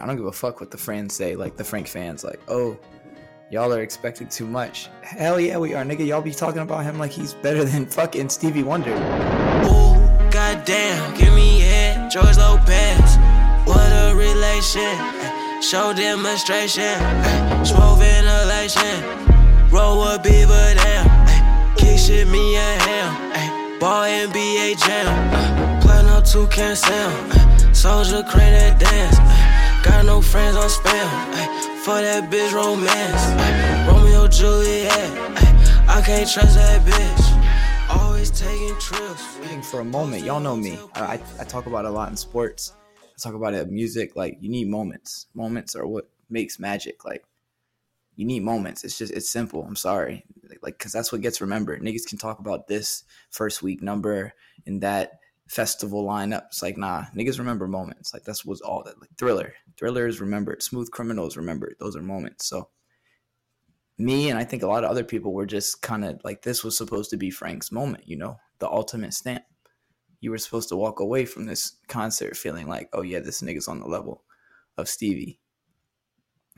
I don't give a fuck what the fans say. Like the Frank fans, like, oh, y'all are expecting too much. Hell yeah, we are, nigga. Y'all be talking about him like he's better than fucking Stevie Wonder. Ooh, goddamn, give me head, George Lopez. What a relation, show demonstration, smoke ventilation, roll a beaver down, kick shit me a ham, ball NBA jam, plan up two can sound, soldier crane that dance, got no friends on spam, for that bitch romance, Romeo Juliet, I can't trust that bitch, always taking trips. For a moment. Y'all know me. I, I, I talk about a lot in sports. I talk about it in music. Like you need moments. Moments are what makes magic. Like you need moments. It's just it's simple. I'm sorry. Like because that's what gets remembered. Niggas can talk about this first week number and that festival lineup. It's like nah, niggas remember moments. Like that's what's all that. Like Thriller, Thriller is remembered. Smooth Criminals remembered. Those are moments. So me and I think a lot of other people were just kind of like this was supposed to be Frank's moment. You know, the ultimate stamp. You were supposed to walk away from this concert feeling like, oh yeah, this nigga's on the level of Stevie.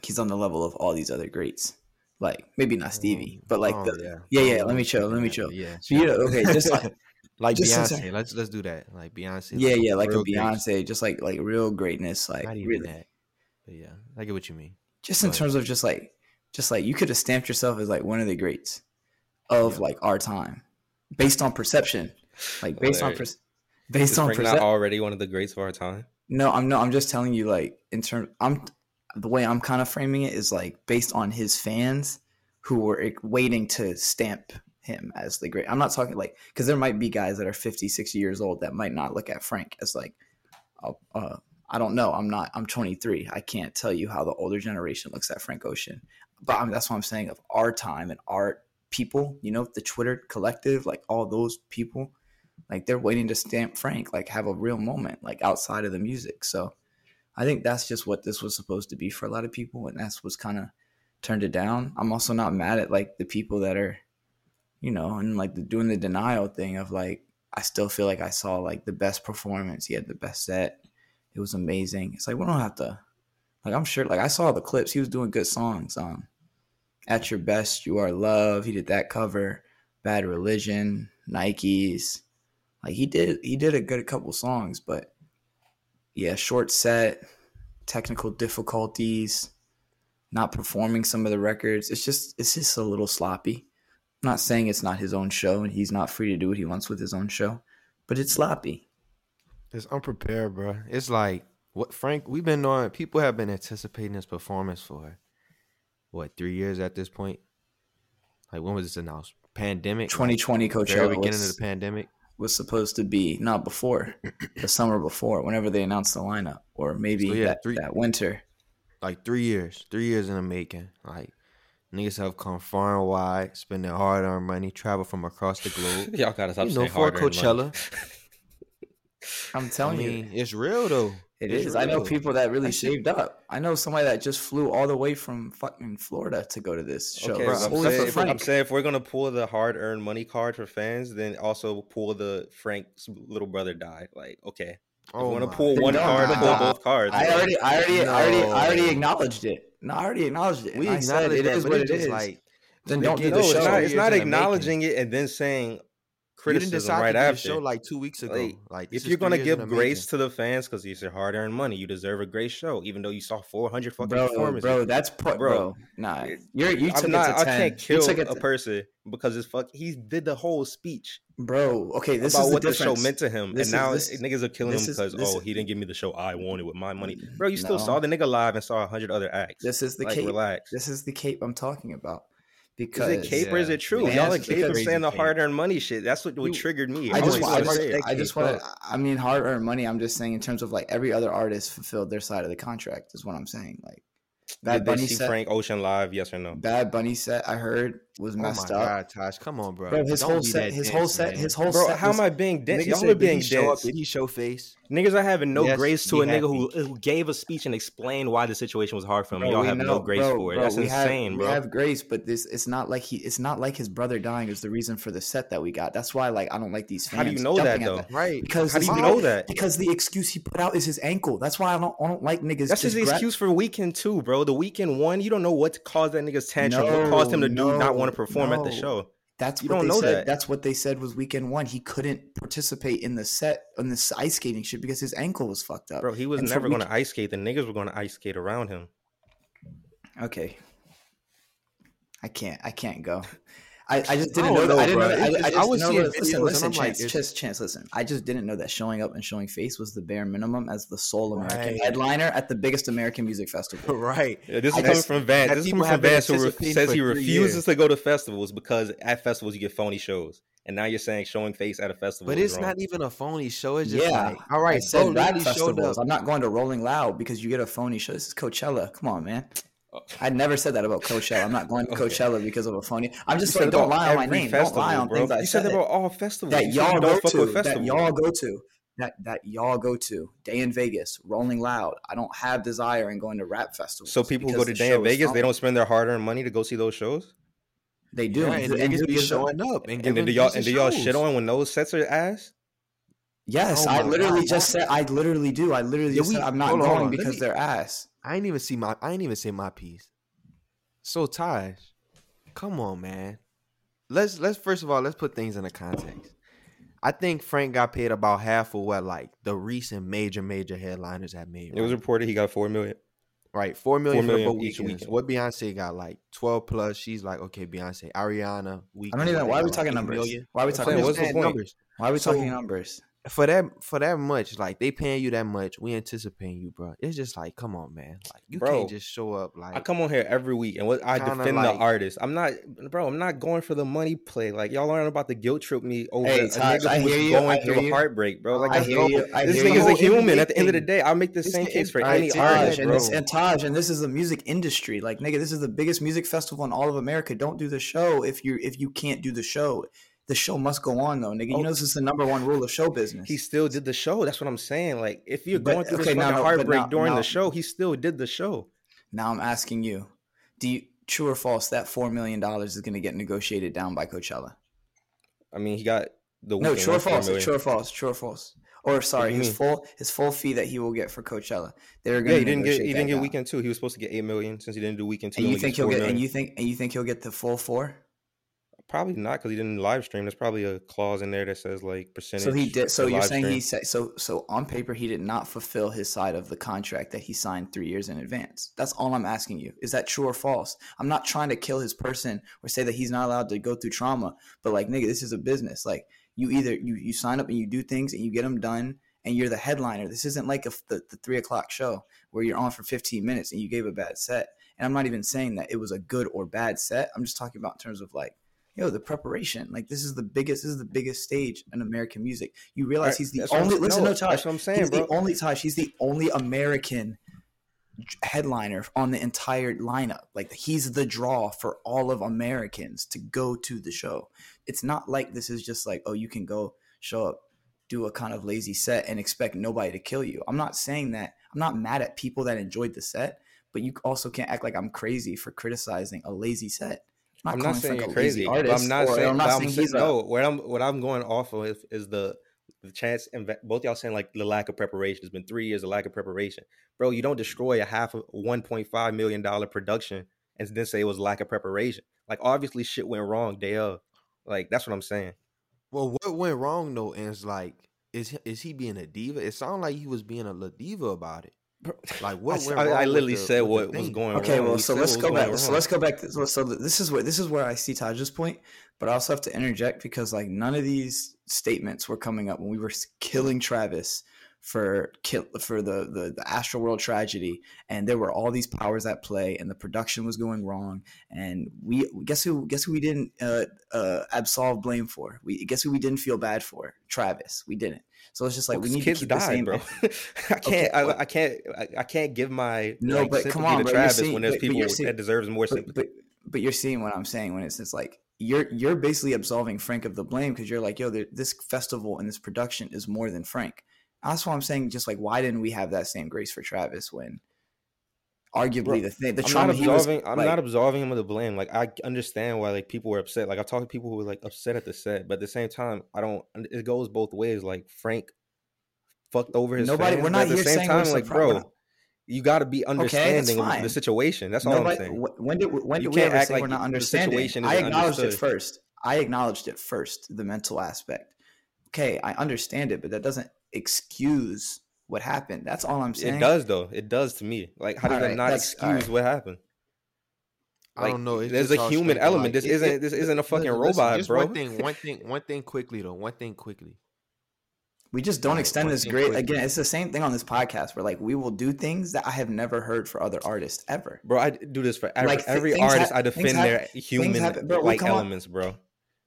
He's on the level of all these other greats. Like maybe not oh, Stevie, but like Oh, the, yeah. yeah. yeah, oh, Let me chill. Let me chill. Yeah. So you know, okay, just like like just Beyonce. I- let's let's do that. Like Beyonce. yeah, yeah, like a real greats. Beyonce, just like like real greatness, like Not even really, that. But yeah, I get what you mean. just in But- terms of just like just like you could have stamped yourself as like one of the greats of Yeah. like our time based on perception like based on Hilarious. per- based Is on perception already one of the greats of our time? no i'm no i'm just telling you like in terms i'm the way i'm kind of framing it is like based on his fans who were waiting to stamp him as the great i'm not talking like because there might be guys that are 50 60 years old that might not look at frank as like uh, i don't know i'm not i'm 23 i can't tell you how the older generation looks at frank ocean. But I mean, that's what i'm saying of our time and our people you know the twitter collective like all those people like they're waiting to stamp frank like have a real moment like outside of the music. So i think that's just what this was supposed to be for a lot of people and that's what's kind of turned it down. I'm also not mad at like the people that are you know and like the, doing the denial thing of like i still feel like i saw like the best performance. He had the best set. It was amazing. It's like we don't have to like i'm sure like i saw the clips. He was doing good songs um at your best you are love. He did that cover. Bad religion nikes. Like he did he did a good couple songs but yeah short set technical difficulties not performing some of the records. It's just it's just a little sloppy I'm not saying it's not his own show and he's not free to do what he wants with his own show but it's sloppy It's unprepared, bro. It's like what Frank. We've been knowing people have been anticipating this performance for what three years at this point. Like when was this announced? Pandemic. 2020 Like, very Coachella beginning was, of the pandemic. was supposed to be not before the summer before whenever they announced the lineup or maybe So, yeah, that, three- that winter Like three years. Three years in the making. Like niggas have come far and wide, spending hard earned money, travel from across the globe. Y'all gotta stop you know, saying for hard-earned money. Coachella. i'm I telling you it's real though. It It's is. I know people that really I see- saved up. I know somebody that just flew all the way from fucking Florida to go to this show. Okay, Bro, so I'm, saying, for if, I'm saying if we're gonna pull the hard-earned money card for fans, then also pull the Frank's little brother died. Like, okay, if Oh you want to pull one No, card, but pull no, both cards. I already, I already, I already, I already acknowledged it. No, I already acknowledged it. We acknowledged it that, is but what it's it just is. like then don't do get the no, it's show. not. It's not in the making. acknowledging it and then saying you didn't criticism decide right to do the after. show like two weeks ago. Like, Like, if you're gonna give grace making. to the fans because these are hard-earned money, you deserve a great show, even though you saw 400 fucking Bro, performances. bro, that's pro- bro. Bro, Nah, you're you took I'm not. it to I 10. can't You kill took it a to- person because it's fuck. He did the whole speech bro. Okay, this about is what the, show meant to him, This and now is, this, niggas are killing him because oh is- he didn't give me the show I wanted with my money, bro. You still No. saw the nigga live and saw a hundred other acts. this is the like, cape. relax. This is the cape I'm talking about. Is Because it cape or is it true? Man, Y'all are that's caping saying the Crazy hard earned money shit. That's what, what You- triggered me. I I just, want, I to just, say. I just want to. I mean, hard earned money. I'm just saying in terms of like every other artist fulfilled their side of the contract. Is what I'm saying. Like Bad Did Bunny set. Frank Ocean live? Yes or no? Bad Bunny set. I heard was Oh my messed up. god, Tosh, come on, bro. Bro, his Don't whole set. His dense, whole set. man. His whole Bro, set. how was- am I being dense? Nigga Y'all are being he up? dense. Did he show face? Niggas are having no Yes, grace to a nigga who, who gave a speech and explained why the situation was hard for him. Bro, Y'all have know- no grace bro, for it. bro, That's we have- insane, bro. We have grace, but this it's not like he it's not like his brother dying is the reason for the set that we got. That's why like I don't like these fans. How do you know that, jumping at though? Right. Because How do you know that? Because the excuse he put out is his ankle. That's why I don't I don't like niggas. That's his just gra- excuse for weekend two, bro. The weekend one, you don't know what caused that nigga's tantrum. what caused him to do not want to perform at the show? That's You what don't they know said. that. That's what they said was weekend one. He couldn't participate in the set on this ice skating shit because his ankle was fucked up. Bro, he was And never going week- to ice skate. The niggas were going to ice skate around him. Okay. I can't. I can't go. I, I just didn't don't know. That, know, I didn't know. That, I, It's I just- just I was know seeing that- listen, videos listen, I'm chance, it's- chance, chance. Listen, I just didn't know that showing up and showing face was the bare minimum as the sole American Right. headliner at the biggest American music festival. right. Yeah, this I is coming just- from Vance. that This is coming from been Vance who re- says he refuses years. to go to festivals because at festivals you get phony shows. And now you're saying showing face at a festival. But it's wrong. not even a phony show. It's just Yeah, like, all right, I said bro, rap literally showed festivals. I'm not going to Rolling Loud because you get a phony show. This is Coachella. Come on, man. I never said that about Coachella. I'm not going to Okay. Coachella because of a phony. I'm just said like, don't lie on my every name. Don't lie on bro. things I You said said. that about all festivals. that You said y'all go to, with that y'all go to, that that y'all go to. Day N Vegas, Rolling Loud. I don't have desire in going to rap festivals. So people who go to the Day N Vegas, they don't spend their hard-earned money to go see those shows. They do. Yeah, and, and and niggas be showing up and, And giving do y'all and do y'all shit on when those sets are ass? Yes, Oh I literally God, just said. I literally do. I literally Yeah, just we- said I'm not hold on, hold going on. Because me- they're ass. I ain't even see my. I ain't even say my piece. So Taj, come on, man. Let's let's first of all let's put things in a context. I think Frank got paid about half of what like the recent major major headliners have made. It was reported he got four million. right four million, million for each weekends. weekend. What Beyonce got like twelve plus. She's like okay, Beyonce, Ariana. I don't even. Why are we talking numbers? million? Why are we talking what's the numbers? point? numbers? Why are we So- talking numbers? For that for that much, like they paying you that much, we anticipating you, bro. It's just like, come on, man. Like you Bro, can't just show up like I come on here every week and what I defend like- the artist. I'm not, bro. I'm not going for the money play. Like y'all aren't about to guilt trip me over Hey, a Taj, nigga I who was hear you, I going hear through a heartbreak, bro. Like I this hear nigga- you. I this hear you. nigga's a human. NBA At the end of the day, I'll make the It's same the case for any Taj, artist, Taj, and, bro. this, and Taj, and this is the music industry. Like, nigga, this is the biggest music festival in all of America. Don't do the show if you if you can't do the show. The show must go on, though, nigga. You Oh. know this is the number one rule of show business. He still did the show. That's what I'm saying. Like if you're But- going through this okay, now, no, heartbreak now- during now- the show, he still did the show. now I'm asking you, do you true or false that four million dollars is going to get negotiated down by Coachella? I mean, he got the No, true or one for a false? True or false? True or false? Or sorry, his mean? full his full fee that he will get for Coachella. They're going Yeah, he didn't get he didn't get down. weekend two. He was supposed to get eight million since he didn't do weekend two. And you think he'll get? And you think? And you think he'll get the full four? Probably not because he didn't live stream. There's probably a clause in there that says like percentage. So he did. So you're saying stream. he said so. So on paper, he did not fulfill his side of the contract that he signed three years in advance. That's all I'm asking you. Is that true or false? I'm not trying to kill his person or say that he's not allowed to go through trauma. But like, nigga, this is a business. Like, you either you you sign up and you do things and you get them done, and you're the headliner. This isn't like a, the the three o'clock show where you're on for 15 minutes and you gave a bad set. And I'm not even saying that it was a good or bad set. I'm just talking about in terms of like yo, the preparation. Like this is the biggest. This is the biggest stage in American music. You realize he's the only. Listen, no, no, Taj. that's what I'm saying, he's bro. the only Taj. He's the only American headliner on the entire lineup. Like he's the draw for all of Americans to go to the show. It's not like this is just like, oh, you can go show up, do a kind of lazy set and expect nobody to kill you. I'm not saying that. I'm not mad at people that enjoyed the set, but you also can't act like I'm crazy for criticizing a lazy set. I'm not saying you're a lazy crazy. but artist, I'm not or saying. I'm not but I'm saying saying a- no. What I'm what I'm going off of is, is the the chance and both y'all saying like the lack of preparation. It's been three years of lack of preparation, bro. You don't destroy a half of 1.5 million dollar production and then say it was lack of preparation. Like obviously shit went wrong day of. Like that's what I'm saying. Well, what went wrong though is like, is is he being a diva? It sounded like he was being a little diva about it. Like what I, I- I literally the- said what was thing? going Okay, wrong. well, so let's go back. going So let's go back. To, so, so this is where this is where I see Taj's point, but I also have to interject because like none of these statements were coming up when we were killing Travis for kill for the the the Astro World tragedy, and there were all these powers at play, and the production was going wrong, and we guess who guess who we didn't uh, uh, absolve blame for? We guess who we didn't feel bad for? Travis. We didn't. So it's just like we need kids to keep the same. bro. I can't. Okay, I, I can't. I, I can't give my No, like, but come on, to bro, Travis seeing- when there's but- but people you're seeing- that deserves more but, sympathy. but but you're seeing what I'm saying when it's just like you're you're basically absolving Frank of the blame because you're like, yo, this festival and this production is more than Frank. That's what I'm saying. Just like, why didn't we have that same grace for Travis when, arguably, Bro, the thing, the I'm trauma not he was, I'm like- not absolving him of the blame. Like I understand why like people were upset. Like I've talked to people who were like upset at the set, but at the same time, I don't. It goes both ways. Like Frank fucked over his Nobody- fans, we're not at the here same saying time, like bro, you got to be understanding of the situation. That's all I'm saying. wh- When did when You did we can't ever act say like we're not the understanding? situation I acknowledged it first. I acknowledged it first, the mental aspect. Okay, I understand it, but that doesn't excuse what happened. That's all I'm saying. It does though. It does to me. Like how does that not excuse alright. what happened? I don't know. It's there's a human element. like, this it- isn't. it- this isn't a fucking listen, listen, robot, just bro. One thing, one thing, one thing quickly though. One thing quickly. We just don't Alright, extend this great quick. again. It's the same thing on this podcast where like we will do things that I have never heard for other artists ever. Bro, I do this for every, Like, th- every artist. hap- I defend hap- their human happen- bro, like come on- elements, bro.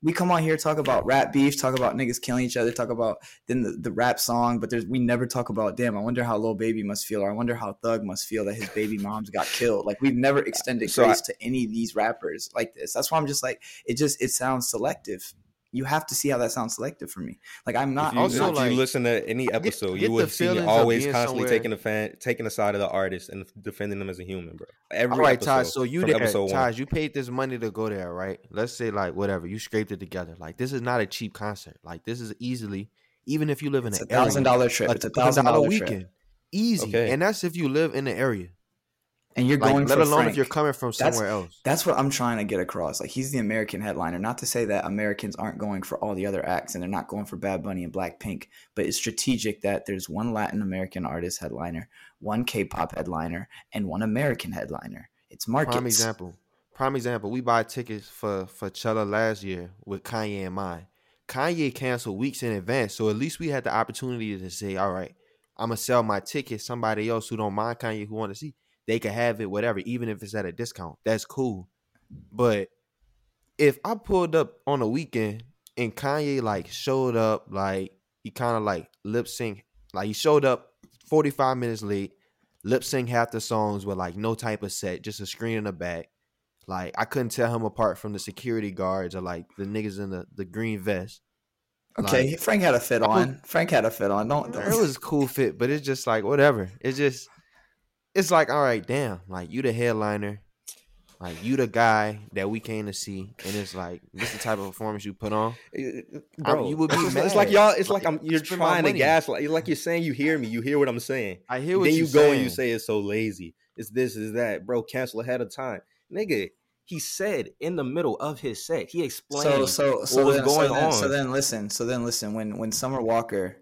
We come on here talk about rap beef, talk about niggas killing each other, talk about then the, the rap song, but there's we never talk about damn. I wonder how Lil Baby must feel, or I wonder how Thug must feel that his baby moms got killed. Like we've never extended So I- grace to any of these rappers like this. That's why I'm just like it. Just it sounds selective. You have to see how that sounds selective for me. Like I'm not if you, Also, if like, you listen to any episode, get you the would see me always constantly somewhere- taking the fan, taking the side of the artist and defending them as a human, bro. Every All right, episode, Taj. So you did, there, episode one. Taj. You paid this money to go there, right? Let's say like whatever you scraped it together. Like this is not a cheap concert. Like this is easily, even if you live in it's a an area, thousand dollar trip. It's a thousand dollar trip, weekend, easy. Okay. And that's if you live in the area. And you're Like going let alone Frank. if you're coming from That's- somewhere else. That's what I'm trying to get across. Like he's the American headliner. Not to say that Americans aren't going for all the other acts and they're not going for Bad Bunny and Blackpink, but it's strategic that there's one Latin American artist headliner, one K-pop headliner, and one American headliner. It's markets. Prime example. Prime example. We buy tickets for for Chella last year with Kanye in mind. Kanye canceled weeks in advance, so at least we had the opportunity to say, "All right, I'm gonna sell my ticket. Somebody else who don't mind Kanye who want to see, they can have it, whatever, even if it's at a discount. That's cool." But if I pulled up on a weekend and Kanye like showed up, like he kind of like lip sync, like he showed up 45 minutes late, lip sync half the songs with like no type of set, just a screen in the back. Like I couldn't tell him apart from the security guards or like the niggas in the, the green vest. Okay, Like, Frank had a fit on. Frank had a fit on. Don't. don't. it was a cool fit, but it's just like whatever. It's just it's like all right, damn. Like you the headliner, like you the guy that we came to see, and it's like this the type of performance you put on. Eh, eh, eh, bro, you would be it's, mad. it's like y'all. It's like, Like, I'm. You're trying to gaslight. It's like you're saying you hear me. You hear what I'm saying. I hear what you say. then you you're go saying. and you say it's so lazy. It's this, is that, bro. Cancel ahead of time, nigga. He said in the middle of his set, he explained so so so what was then, going so then, on. So then listen. So then listen. When when Summer Walker,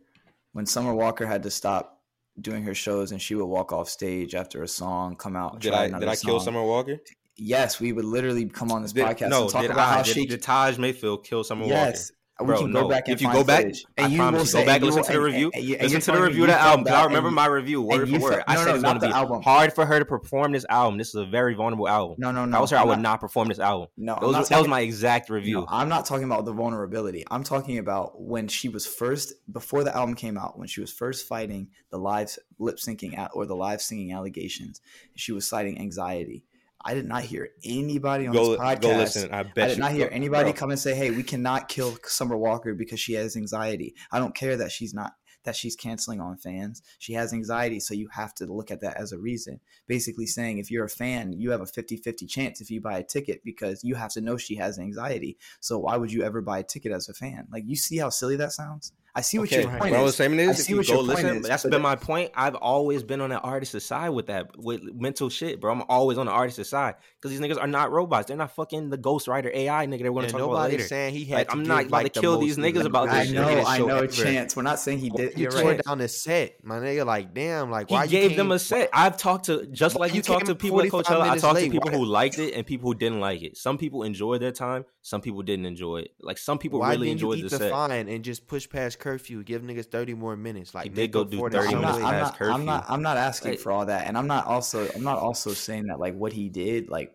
when Summer Walker had to stop doing her shows and she would walk off stage after a song, come out. did try I did I kill song. Summer Walker? Yes, we would literally come on this Did- podcast no, and talk about I? how did, she. did Taj Mayfield kill Summer yes, Walker? We Bro, can no. go back and if you go back, footage. I you promise will you, say- go back and listen will- to the and- review. and- and and listen to the review of the album. I remember my review word for word. I no, said it's going to be album. hard for her to perform this album. This is a very vulnerable album. No, no, no. I was her, I would not- perform this album. No, Those, not that was my exact review. No, I'm not talking about the vulnerability. I'm talking about when she was first before the album came out, when she was first fighting the live lip syncing or the live singing allegations. She was citing anxiety. I did not hear anybody on go, this podcast. go listen. I bet I did not hear go- anybody bro, come and say, "Hey, we cannot kill Summer Walker because she has anxiety." I don't care that she's not that she's canceling on fans. She has anxiety, so you have to look at that as a reason. Basically saying if you're a fan, you have a 50-50 chance if you buy a ticket because you have to know she has anxiety. So why would you ever buy a ticket as a fan? Like you see how silly that sounds? I see what Okay, your what point I was is. saying I is, if see you what go your point is, that's but been my point. I've always been on the artist's side with that, with mental shit, bro. I'm always on the artist's side because these niggas are not robots. They're not fucking the ghostwriter AI nigga. They're going to talk about nobody's later. saying he had Like, to I'm give, not about like, to kill most these niggas about this shit. know, Greatest I know. ever. Chance. We're not saying he did. You You're tore right. down the set, my nigga. Like, damn, like He you gave them a set. I've talked to just like you you talked to people at 45 Coachella. I talked to people who liked it and people who didn't like it. Some people enjoyed their time. Some people didn't enjoy it. Like some people Why really didn't you enjoyed eat the the fine and just push past curfew? Give niggas thirty more minutes. Like they go do for it in 30 some minutes not, way. I'm, past not, I'm not. I'm not asking Like- for all that, and I'm not also. I'm not also saying that like what he did like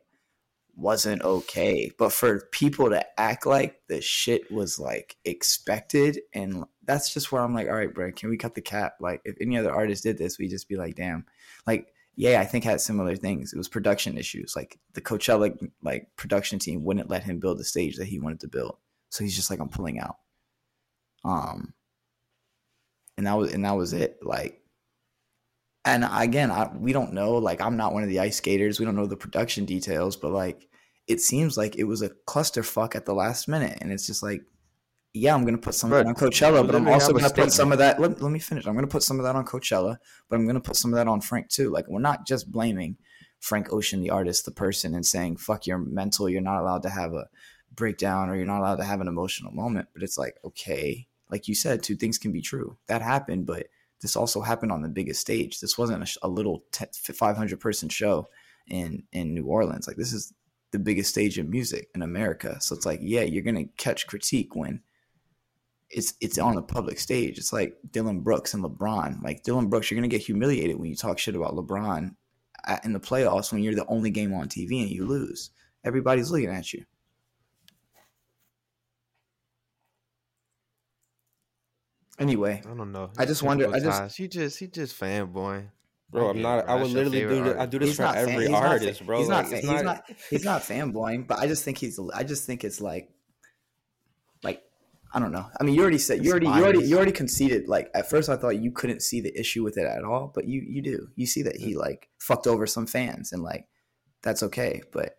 wasn't okay. But for people to act like the shit was like expected, and that's just where I'm like, all right, bro, can we cut the cap? Like, if any other artist did this, we just be like, damn. Like, yeah, I think had similar things. It was production issues. Like the Coachella like production team wouldn't let him build the stage that he wanted to build, so he's just like, I'm pulling out. Um. and that was and that was it. Like, and again, I, we don't know. Like, I'm not one of the ice skaters. We don't know the production details, but like, it seems like it was a clusterfuck at the last minute, and it's just like, yeah, I'm gonna put some of that on Coachella, but I'm also gonna put some of that. Let, let me finish. I'm gonna put some of that on Coachella, but I'm gonna put some of that on Frank too. Like, we're not just blaming Frank Ocean, the artist, the person, and saying fuck your mental. You're not allowed to have a breakdown or you're not allowed to have an emotional moment. But it's like, okay, like you said, two things can be true. That happened, but this also happened on the biggest stage. This wasn't a, a little 10, 500 person show in in New Orleans. Like this is the biggest stage in music in America. So it's like, yeah, you're gonna catch critique when it's it's on a public stage. It's like Dillon Brooks and LeBron. Like Dillon Brooks, you're gonna get humiliated when you talk shit about LeBron in the playoffs when you're the only game on TV and you lose. Everybody's looking at you. Anyway, I don't know. I just wonder. I just he just he just fanboy. Bro, I'm not. Bro. I would literally do. This, I do this he's for every fan, artist, not, bro. He's, like, not, he's not. He's not. He's not fanboying, but I just think he's. I just think it's like, like I don't know. I mean, you already said you already you already you already conceded. Like at first, I thought you couldn't see the issue with it at all, but you you do. You see that he mm-hmm. like fucked over some fans, and like that's okay. But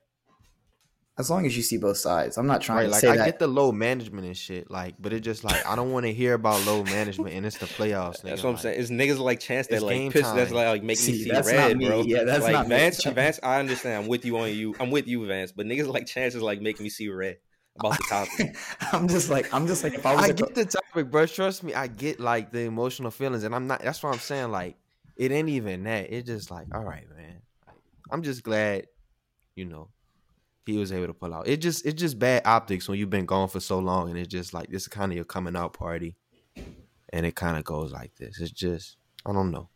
as long as you see both sides, I'm not trying right, to like, say I that. get the low management and shit, like, but it just like I don't want to hear about low management and it's the playoffs. That's what I'm like, saying. It's niggas like Chance that like piss that's like, like make see, me see red, me. bro. Yeah, that's like, not Vance. Me. Vance, I understand. I'm with you on you. I'm with you, Vance. But niggas like Chance is like making me see red about the topic. I'm just like I'm just like if I was I get the topic, bro. Trust me, I get like the emotional feelings, and I'm not. That's what I'm saying. Like it ain't even that. It's just like, all right, man. I'm just glad, you know, he was able to pull out. It just it's just bad optics when you've been gone for so long, and it's just like this is kind of your coming out party, and it kind of goes like this. It's just I don't know.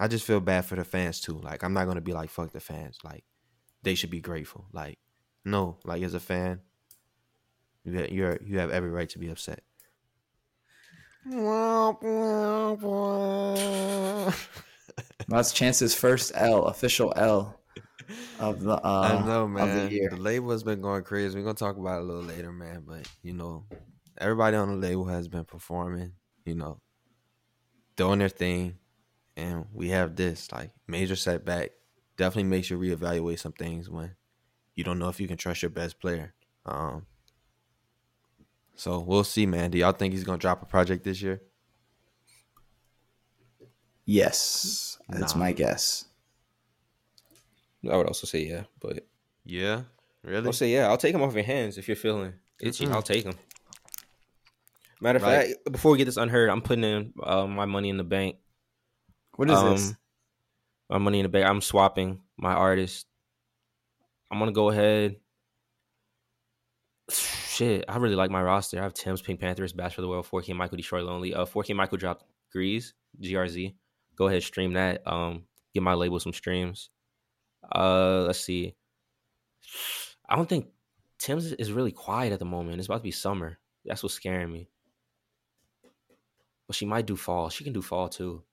I just feel bad for the fans too. Like I'm not gonna be like fuck the fans. Like they should be grateful. Like no, like as a fan, you you're you have every right to be upset. That's Chance's first L, official L of the uh, I know, man. the, year. the label has been going crazy. We're gonna talk about it a little later, man. But you know, everybody on the label has been performing. You know, doing their thing, and we have this like major setback. Definitely makes you reevaluate some things when you don't know if you can trust your best player. Um, so we'll see, man. Do y'all think he's gonna drop a project this year? Yes, that's Nah. my guess. I would also say yeah, but Yeah, really. I'll say yeah. I'll take him off your hands if you're feeling itchy. Mm-mm. I'll take him. Matter of Right. fact, before we get this unheard, I'm putting in uh, my money in the bank. What is Um, this? My money in the bank. I'm swapping my artist. I'm gonna go ahead. Shit, I really like my roster. I have Tems Pink Panthers, Bash for the World, 4K Michael, Destroy Lonely. Uh, 4K Michael dropped Grease, GRZ. Go ahead, stream that. Um, get my label some streams. Uh, let's see. I don't think Tems is really quiet at the moment. It's about to be summer. That's what's scaring me. But she might do fall. She can do fall too.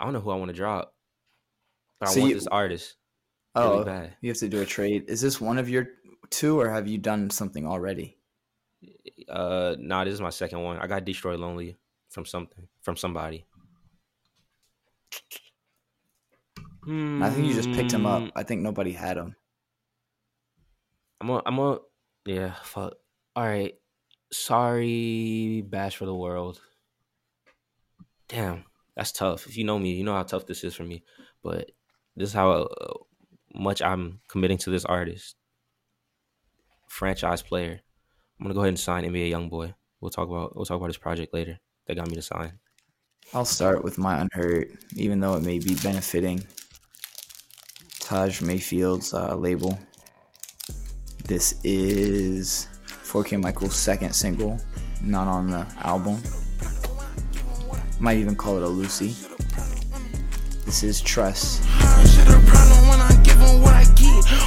I don't know who I want to drop, but I So want you- this artist. really oh, bad. you have to do a trade. Is this one of your two, or have you done something already? Uh, nah, this is my second one. I got Destroy Lonely from something from somebody. I think you just picked him up. Hmm, I think nobody had him. I'm a, I'm a, yeah. Fuck. All right. Sorry, Bash for the World. Damn, that's tough. If you know me, you know how tough this is for me. But this is how uh, much I'm committing to this artist. Franchise player. I'm gonna go ahead and sign NBA YoungBoy. We'll talk about we'll talk about his project later. That got me to sign. I'll start with my unhurt, even though it may be benefiting Taj Mayfield's uh, label. This is 4K Michael's second single, not on the album. Might even call it a loosie. This is TRUSS.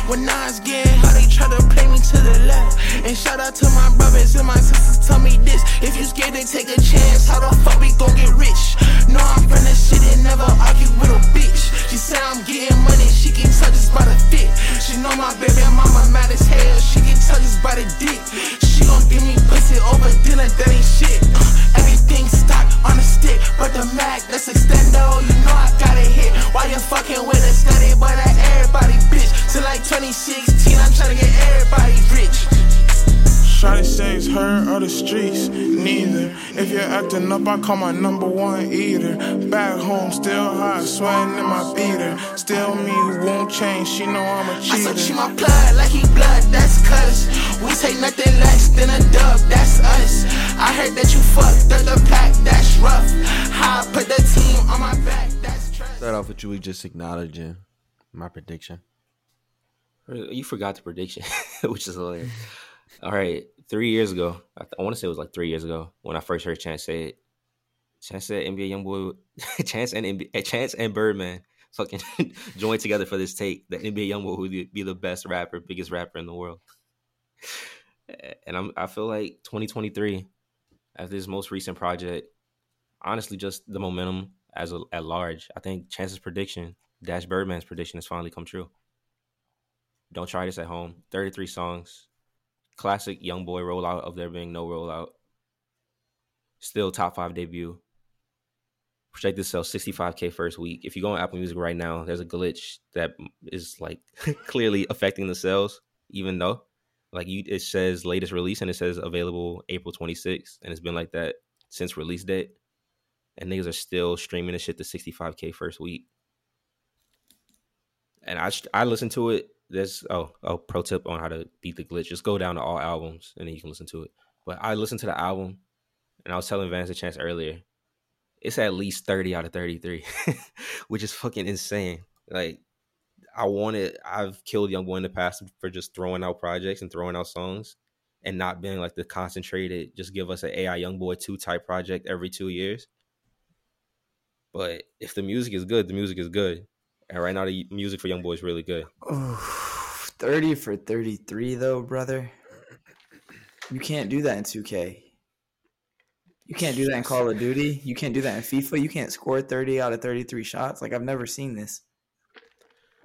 When Nas get how they try to play me to the left. And shout out to my brothers and my sisters, tell me this. If you scared to take a chance, how the fuck we gon' get rich? No, I'm from the shit and never argue with a bitch. She say I'm getting money, she can tell just by the fit. She know my baby mama mad as hell, she can tell just by the dick. She gon' give me pussy over dinner, that ain't shit. Uh, everything stock on a stick, but the Mac, that's extendo. You know I got it hit. Why you fucking with a study, but that everybody bitch. Till like 2016, I'm tryna get everybody rich. Shotty says her or the streets, neither. If you're acting up, I call my number one eater. Back home, still hot, sweating in my beater. Still me, won't change, she know I'm a I so cheater. cheat my blood like he blood, that's cuz. We take nothing less than a dub, that's us. I heard that you fucked up the pack, that's rough. How I put the team on my back, that's trust. Start off with you We just acknowledging my prediction. You forgot the prediction, which is hilarious. All right, three years ago, I, I want to say it was like three years ago when I first heard Chance say it. Chance said NBA YoungBoy, Chance and NBA, eh, Chance and Birdman fucking joined together for this take. The NBA YoungBoy would be the best rapper, biggest rapper in the world. And I'm, I feel like 2023, after this most recent project, honestly, just the momentum as a, at large. I think Chance's prediction, Dash Birdman's prediction, has finally come true. Don't try this at home. 33 songs. Classic young boy rollout of there being no rollout. Still top five debut. Projected to sell 65k first week. If you go on Apple Music right now, there's a glitch that is like clearly affecting the sales, even though like you it says latest release and it says available April 26th. And it's been like that since release date. And niggas are still streaming the shit to 65k first week. And I I listened to it there's oh oh pro tip on how to beat the glitch. Just go down to all albums and then you can listen to it. But I listened to the album and I was telling Vance a chance earlier. It's at least 30 out of 33, which is fucking insane. Like I wanted I've killed Young Boy in the past for just throwing out projects and throwing out songs and not being like the concentrated, just give us an AI Young Boy 2 type project every two years. But if the music is good, the music is good. And right now the music for Young Boy is really good. Oof, 30 for 33 though, brother. You can't do that in 2K. You can't do that in Call of Duty. You can't do that in FIFA. You can't score 30 out of 33 shots. Like I've never seen this.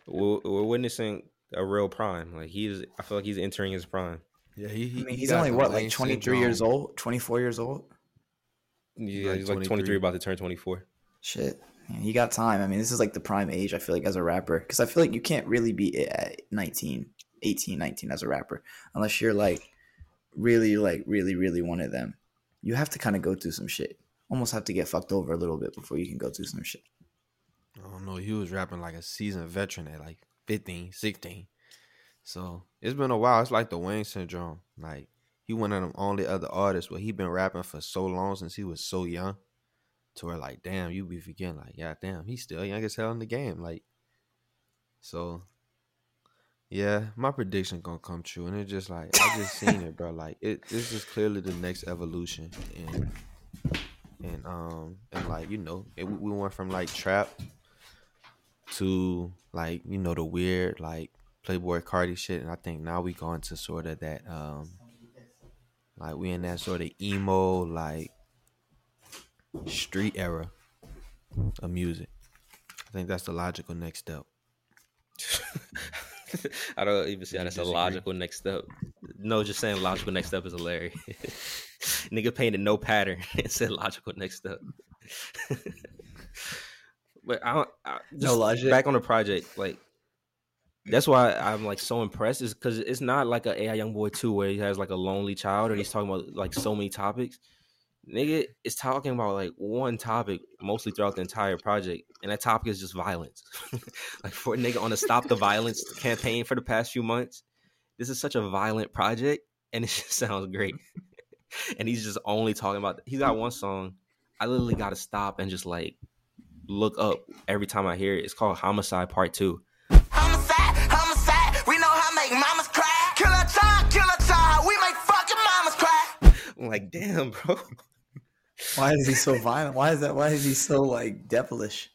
we're, we're witnessing a real prime. Like he's, I feel like he's entering his prime. Yeah, he. I mean, he's only what, like 23 years old, 24 years old? Yeah, Like he's like 23. 23, about to turn 24. Shit. He got time. I mean, this is like the prime age, I feel like, as a rapper. Because I feel like you can't really be at 19, 18, 19 as a rapper unless you're like really, like, really, really one of them. You have to kind of go through some shit. Almost have to get fucked over a little bit before you can go through some shit. I don't know. He was rapping like a seasoned veteran at like 15, 16. So it's been a while. It's like the Wayne syndrome. Like he one of them only other artists where he been rapping for so long since he was so young. To where like, damn, you be forgetting like, yeah, damn, he's still young as hell in the game. Like, so yeah, my prediction gonna come true, and it's just like I just seen it, bro. Like it, this is clearly the next evolution, and and um and like you know, it, we went from like trap to like you know the weird like Playboi Carti shit, and I think now we going to sort of that um like we in that sort of emo like street era of music. I think that's the logical next step. I don't even see how You that's a logical next step. No, just saying logical next step is hilarious. Nigga painted no pattern and said logical next step. but I don't. I, just No logic. Back on the project, like that's why I'm like so impressed, is because it's not like a AI Young Boy two where he has like a lonely child and he's talking about like so many topics. Nigga is talking about like one topic mostly throughout the entire project, and that topic is just violence. like for a nigga on a stop the violence campaign for the past few months, this is such a violent project, and it just sounds great. and he's just only talking about. He's got one song. I literally got to stop and just like look up every time I hear it. It's called Homicide Part Two. Homicide, homicide, we know how make mamas cry. Kill a child, kill a child, we make fucking mamas cry. I'm like, damn, bro. Why is he so violent? Why is that? Why is he so like devilish?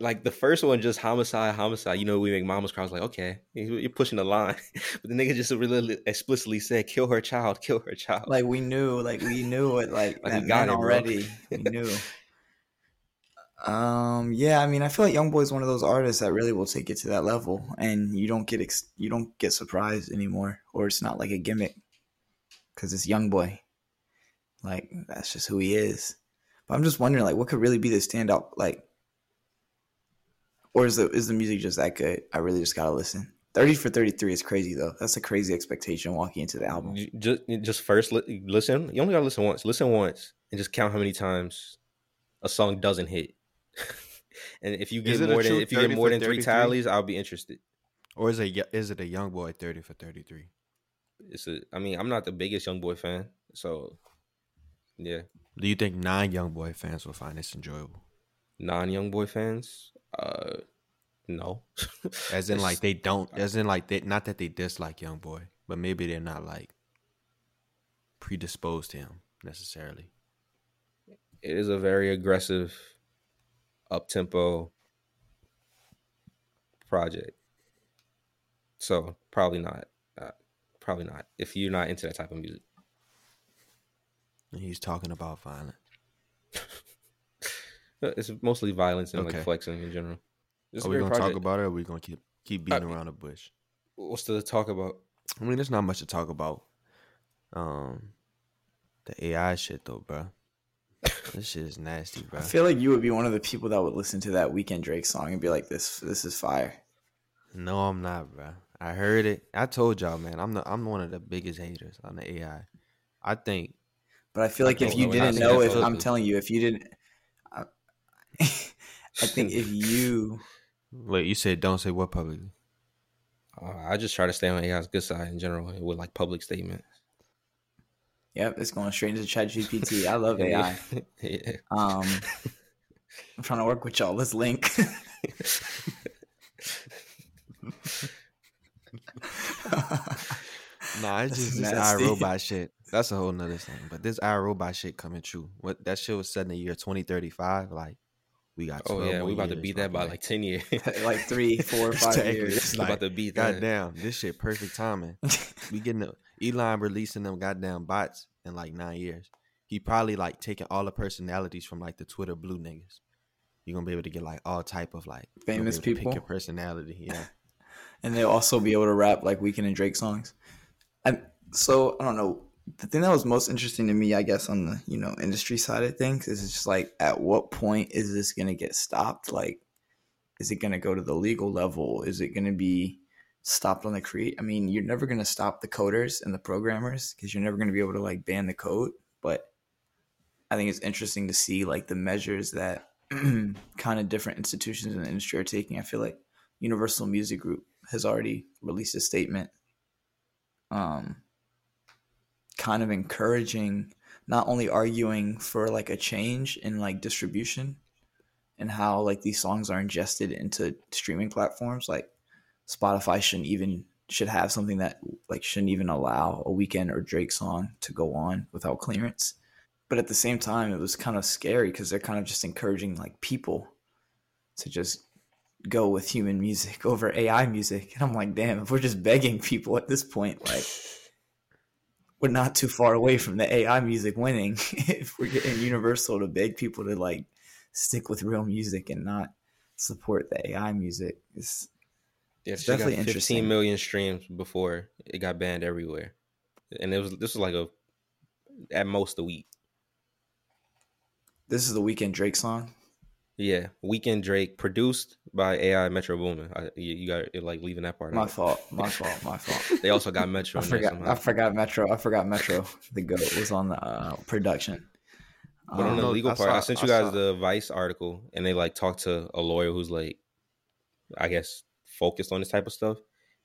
like the first one, just homicide, homicide. You know, we make mamas cry. I was like, okay, you- you're pushing the line. but the nigga just really explicitly said, kill her child, kill her child. Like we knew, like we knew it, like, Like, that we got it, already. We knew. Um. Yeah. I mean, I feel like YoungBoy is one of those artists that really will take it to that level, and you don't get ex- you don't get surprised anymore, or it's not like a gimmick, because it's YoungBoy. Like that's just who he is. But I'm just wondering, like, what could really be the standout, like, or is the is the music just that good? I really just gotta listen 30 for 33 is crazy though. That's a crazy expectation walking into the album. Just just first li- listen. You only gotta listen once. Listen once and just count how many times a song doesn't hit. and if you get more than if you get more for than three tallies, I'll be interested. Or is it is it a young boy thirty for thirty three? It's a. I mean, I'm not the biggest young boy fan, so yeah. Do you think non young boy fans will find this enjoyable? Non young boy fans, uh, no. As in, like they don't. As in, like they not that they dislike young boy, but maybe they're not like predisposed to him necessarily. it is a very aggressive, up tempo project. So probably not. Uh, probably not. If you're not into that type of music, And he's talking about violence. Uh, it's mostly violence and Okay. like flexing in general. It's a Are we gonna talk about it? or Are we gonna keep keep beating Uh, around the bush? What's to talk about? I mean, there's not much to talk about. Um, the AI shit though, bro. this shit is nasty, bro. I feel like you would be one of the people that would listen to that Weeknd Drake song and be like, "This, this is fire." No, I'm not, bro. I heard it. I told y'all, man. I'm the I'm one of the biggest haters on the AI. I think But I feel like if you know, didn't know that it, I'm telling you, if you didn't, I, I think if you, Wait, you said don't say what publicly? Uh, I just try to stay on AI's good side in general with like public statements. yep, it's going straight into ChatGPT. I love AI. yeah. Um, I'm trying to work with y'all. Let's link. Nah, it's That's just this nasty. iRobot shit. That's a whole nother thing. But this iRobot shit coming true. What that shit was set in the year 2035. Like we got. Oh yeah, more we about to beat that by motherfucker. like ten years. like three, four, five years. It's we about to beat that. Goddamn, this shit perfect timing. we getting the, Elon releasing them goddamn bots in like nine years. He probably like taking all the personalities from like the Twitter blue niggas. You're gonna be able to get like all type of like you're gonna be Famous people? Pick your personality, yeah. and they'll also be able to rap like Weeknd and Drake songs. And so I don't know. The thing that was most interesting to me, I guess, on the you know industry side of things, is just like at what point is this gonna get stopped? Like, is it gonna go to the legal level? Is it gonna be stopped on the create? I mean, you're never gonna stop the coders and the programmers because you're never gonna be able to like ban the code. But I think it's interesting to see like the measures that kind of different institutions in the industry are taking. I feel like Universal Music Group has already released a statement um kind of encouraging not only arguing for like a change in like distribution and how like these songs are ingested into streaming platforms like Spotify shouldn't even should have something that like shouldn't even allow a Weeknd or Drake song to go on without clearance. But at the same time it was kind of scary because they're kind of just encouraging like people to just go with human music over AI music. And I'm like, damn, if we're just begging people at this point, like we're not too far away from the AI music winning if we're getting Universal to beg people to like stick with real music and not support the AI music. It's Yeah, It's she got definitely 15 interesting. million streams before it got banned everywhere, and it was this was like a at most a week. this is the Weeknd Drake song. Yeah, Weeknd Drake produced by AI Metro Boomin. I, you, you got it like leaving that part My out. fault. My fault. My fault. They also got Metro. I in there forgot. I forgot Metro. I forgot Metro. The goat was on the uh, production. But on Um, the legal I part, I saw- sent I you guys saw- the Vice article, and they like talked to a lawyer who's like, I guess, focused on this type of stuff.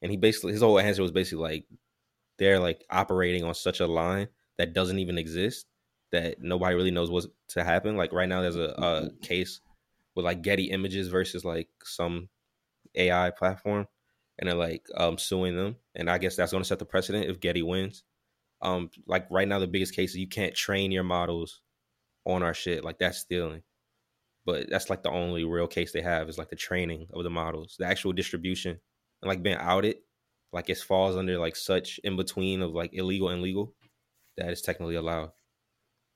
And he basically his whole answer was basically like, they're like operating on such a line that doesn't even exist that nobody really knows what's to happen. Like right now, there's a, a case with like Getty Images versus like some AI platform, and they're like um suing them. And I guess that's going to set the precedent if Getty wins. Um, like right now, the biggest case is you can't train your models on our shit. Like that's stealing. But that's like the only real case they have is like the training of the models, the actual distribution, and like being outed. Like it falls under like such in between of like illegal and legal that is technically allowed.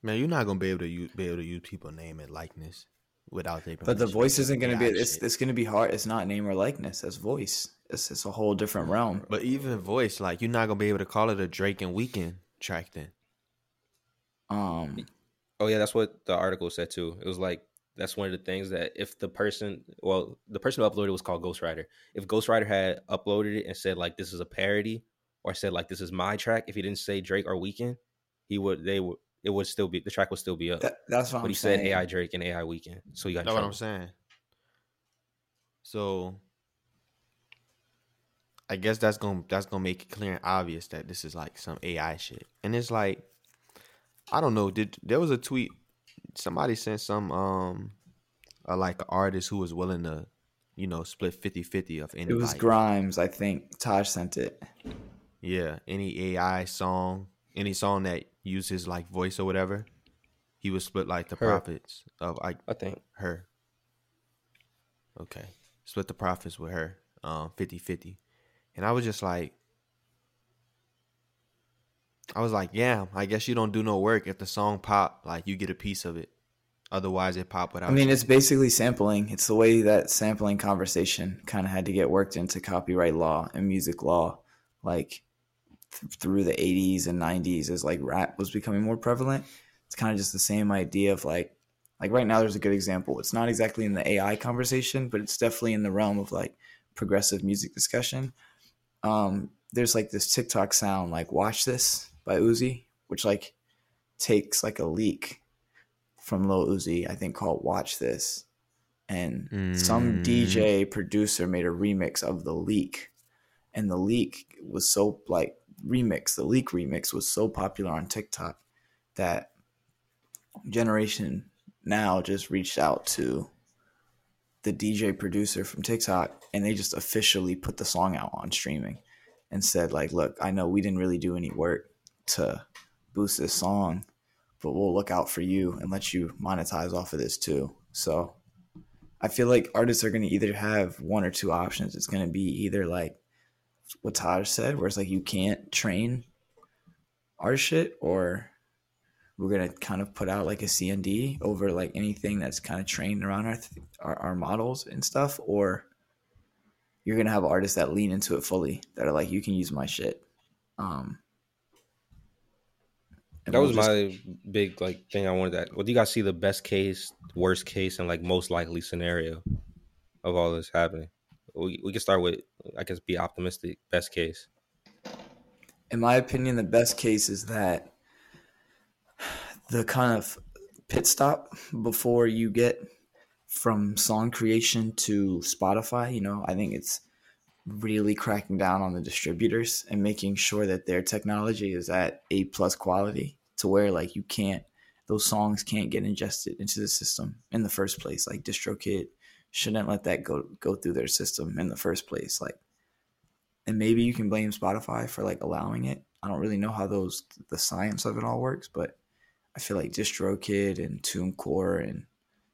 Man, you're not gonna be able to use, be able to use people name and likeness without their But the voice isn't going to be. It's shit. it's going to be hard. It's not name or likeness. It's voice. It's it's a whole different realm. But even voice, like you're not gonna be able to call it a Drake and Weeknd track then. Um, Oh yeah, that's what the article said too. It was like that's one of the things that if the person, well, the person who uploaded was called Ghostwriter. If Ghostwriter had uploaded it and said like this is a parody, or said like this is my track, if he didn't say Drake or Weeknd, he would they would it would still be the track would still be up. That, that's what but I'm he saying. said AI Drake and AI Weeknd, so you got in That's what. I'm saying. So I guess that's gonna that's gonna make it clear and obvious that this is like some AI shit. And it's like I don't know, did there was a tweet somebody sent some um uh, like an artist who was willing to, you know, split 50-50 of any It was Grimes, I think. Taj sent it. Yeah, any AI song, any song that uses like voice or whatever, he would split like the Her. profits of like I think. her. Okay. Split the profits with her, um, 50-50. And I was just like I was like, yeah, I guess you don't do no work. If the song pop, like you get a piece of it. Otherwise it pop without I mean, you. it's basically sampling. It's the way that sampling conversation kind of had to get worked into copyright law and music law, like th- through the 80s and 90s as like rap was becoming more prevalent. It's kind of just the same idea of like, like right now, there's a good example. It's not exactly in the AI conversation, but it's definitely in the realm of like progressive music discussion. Um, there's like this TikTok sound, like "Watch This" by Uzi, which like takes like a leak from Lil Uzi, I think called "Watch This," and some Mm. DJ producer made a remix of the leak, and the leak was so like remix. The leak remix was so popular on TikTok that Generation Now just reached out to the DJ producer from TikTok, and they just officially put the song out on streaming and said like, "Look, I know we didn't really do any work to boost this song." but we'll look out for you and let you monetize off of this too. So I feel like artists are going to either have one or two options. It's going to be either like what Taj said, where it's like you can't train our shit, or we're to kind of put out like a CND over like anything that's kind of trained around our, th- our, our models and stuff, or you're to have artists that lean into it fully that are like, you can use my shit. Um, That we'll was just- my big like thing I wanted that. What do you guys see the best case, worst case, and like most likely scenario of all this happening? We we can start with I guess be optimistic. Best case. in my opinion, the best case is that the kind of pit stop before you get from song creation to Spotify, you know, I think it's really cracking down on the distributors and making sure that their technology is at A plus quality to where like you can't those songs can't get ingested into the system in the first place. Like DistroKid shouldn't let that go go through their system in the first place. Like and maybe you can blame Spotify for like allowing it. I don't really know how those the science of it all works, but I feel like DistroKid and TuneCore and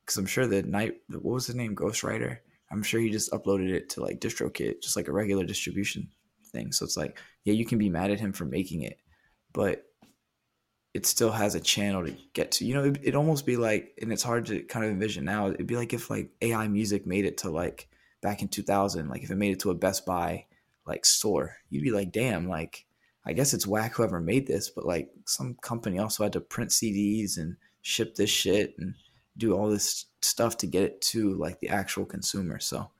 because I'm sure the night what was the name Ghostwriter. I'm sure he just uploaded it to like DistroKid, just like a regular distribution thing. So it's like, yeah, you can be mad at him for making it, but it still has a channel to get to. You know, it, it'd almost be like, and it's hard to kind of envision now. It'd be like if like AI music made it to like back in 2000, like if it made it to a Best Buy like store, you'd be like, damn, like I guess it's whack whoever made this, but like some company also had to print CDs and ship this shit and do all this stuff to get it to like the actual consumer. So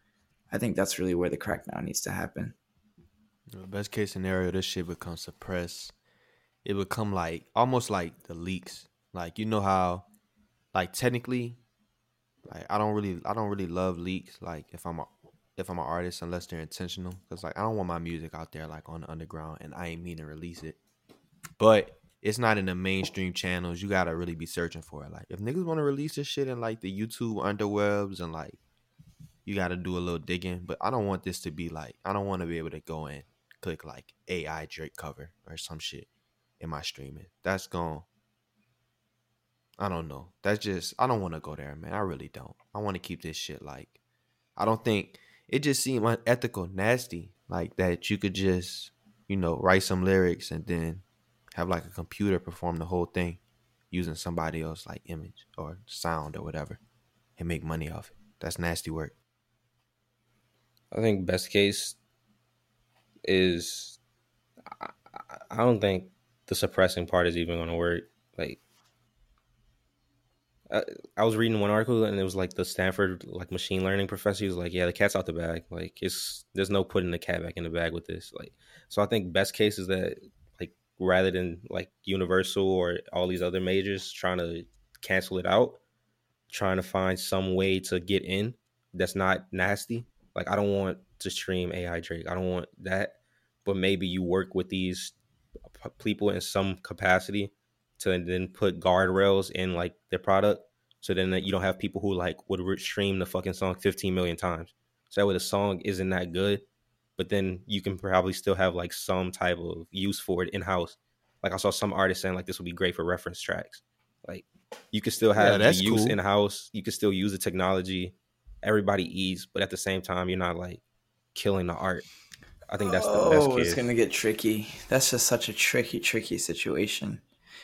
I think that's really where the crackdown needs to happen. Best case scenario, this shit becomes suppressed. It would come like almost like the leaks. Like you know how, like technically, like I don't really, I don't really love leaks. Like if I'm a, if I'm an artist, unless they're intentional, because like I don't want my music out there like on the underground, and I ain't mean to release it. But it's not in the mainstream channels. You gotta really be searching for it. Like if niggas want to release this shit in like the YouTube underwebs and like you got to do a little digging. But I don't want this to be like I don't want to be able to go and click like AI Drake cover or some shit in my streaming. That's gone. I don't know. That's just I don't want to go there, man. I really don't. I want to keep this shit like I don't think it just seemed unethical, nasty, like that you could just, you know, write some lyrics and then have like a computer perform the whole thing using somebody else like image or sound or whatever and make money off it. That's nasty work. I think best case is I, I- don't think the suppressing part is even going to work. Like I, I was reading one article and it was like the Stanford like machine learning professor. He was like, "Yeah, the cat's out the bag. Like, it's there's no putting the cat back in the bag with this." Like, so I think best case is that like rather than like Universal or all these other majors trying to cancel it out, trying to find some way to get in that's not nasty. Like, I don't want to stream AI Drake. I don't want that. But maybe you work with these people in some capacity to then put guardrails in like their product so then that you don't have people who like would stream the fucking song 15 million times. So that way the song isn't that good but then you can probably still have like some type of use for it in house like i saw some artists saying like this would be great for reference tracks. Like you can still Yeah, have that's the use cool. in house you can still use the technology. Everybody eats but at the same time you're not like killing the art i think that's the best oh, it's gonna get tricky. That's just such a tricky, tricky situation.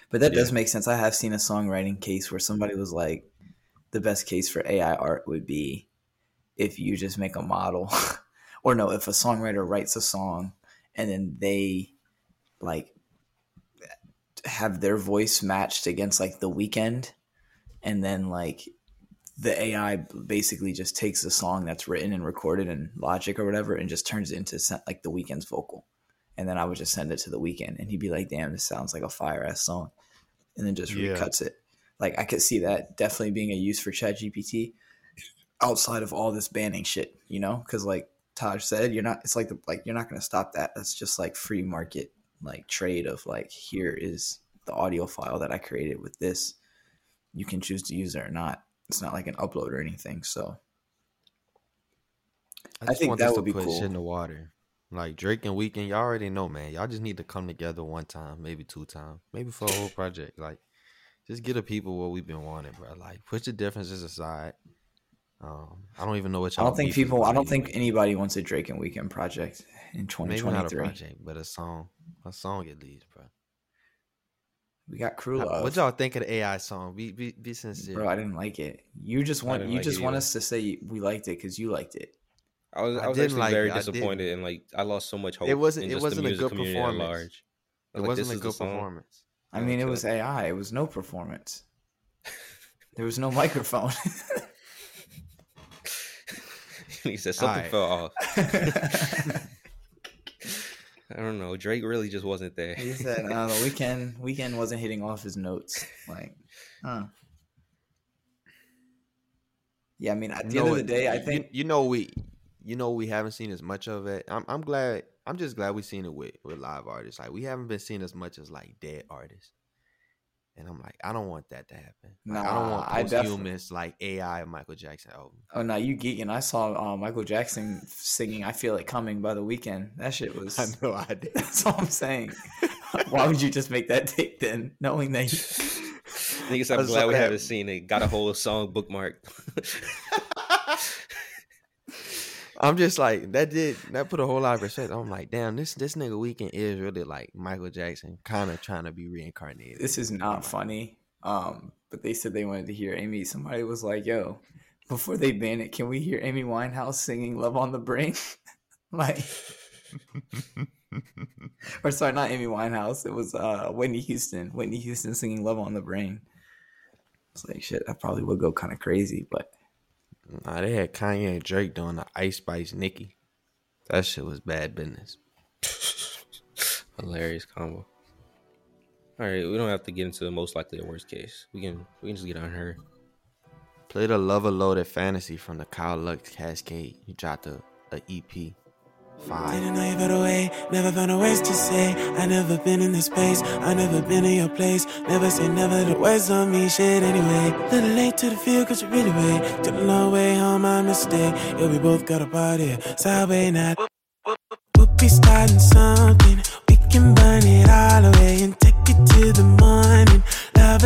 But that does make sense. I have seen a songwriting case where somebody was like, the best case for AI art would be if you just make a model, or no, if a songwriter writes a song and then they like have their voice matched against like the Weeknd, and then like the AI basically just takes a song that's written and recorded in Logic or whatever and just turns it into like the Weeknd's vocal. And then I would just send it to the weekend and he'd be like, damn, this sounds like a fire ass song. And then just Yeah. recuts it. Like I could see that definitely being a use for Chat GPT outside of all this banning shit, you know? Because like Taj said, you're not, it's like, the, like you're not going to stop that. That's just like free market, like trade of like, here is the audio file that I created with this. You can choose to use it or not it's not like an upload or anything. So I just think want that would to be put cool. shit in the water. Like Drake and Weeknd, y'all already know, man. Y'all just need to come together one time, maybe two times, maybe for a whole project. Like, just get the people what we've been wanting, bro. Like, put your differences aside. Um, I don't even know what I y'all. don't think people. I don't think anybody wants a Drake and Weeknd project in a 2023. project, but a song, a song at least, bro. We got Crew Love. What y'all think of the AI song? Be be, be sincere. Bro, I didn't like it. You just want you like just want either. us to say we liked it because you liked it. I was, I I was didn't actually like very it. Disappointed and like I lost so much hope. It wasn't- in it wasn't the a music good performance. large. It was like, wasn't a good performance. I mean, it was. AI. It was no performance. there was no microphone. he said something Alright. fell off. I don't know. Drake really just wasn't there. he said uh, the Weeknd Weeknd wasn't hitting off his notes. Like, huh? Yeah, I mean, at the You end know of the day, I think you know we you know we haven't seen as much of it. I'm I'm glad I'm just glad we've seen it with with live artists. Like we haven't been seeing as much as like dead artists. And I'm like, I don't want that to happen. Like, I don't want I def- posthumous like AI Michael Jackson album. Oh no, you geeking! I saw uh, Michael Jackson singing "I Feel It Coming" by the Weeknd. That shit was. I know I did. That's all I'm saying. Why would you just make that take then, knowing that? You... Niggas, I I'm was glad we like- haven't seen it. Got a whole song bookmarked. I'm just like that did that put a whole lot of respect. I'm like, damn, this this nigga Weeknd is really like Michael Jackson, kind of trying to be reincarnated. This is not funny. Um, but they said they wanted to hear Amy. Somebody was like, "Yo, before they ban it, can we hear Amy Winehouse singing "Love on the Brain"? like, or sorry, not Amy Winehouse. It was uh Whitney Houston. Whitney Houston singing "Love on the Brain." It's like shit. That probably would go kind of crazy, but Nah, they had Kanye and Drake doing the Ice Spice Nicki. That shit was bad business. Hilarious combo. All right, we don't have to get into the most likely or worst case. We can we can just get on her. Play the Lover Loaded Fantasy from the Kyle Lux Cascade. He dropped a, a EP. Five. Didn't know you better way, never found a ways to say. I never been in this place, I never been in your place. Never say never, the words on me, shit anyway. Little late to the field, cause you really wait. Took a long way home, I my mistake. Yeah, we both got a party, sideway night. We'll be starting something. We can burn it all away and take it to the morning.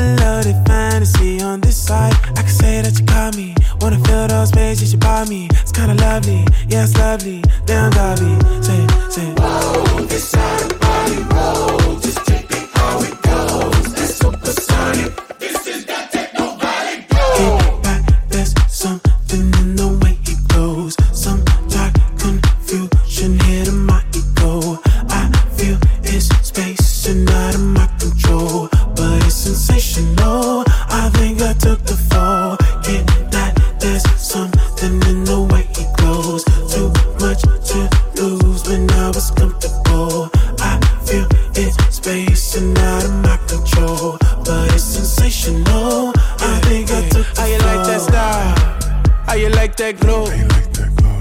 A loaded fantasy on this side. I can say that you caught me. Wanna fill those spaces you bought me. It's kinda lovely, yeah, it's lovely. Damn, Dobby. Say, say, oh, this side like that glow?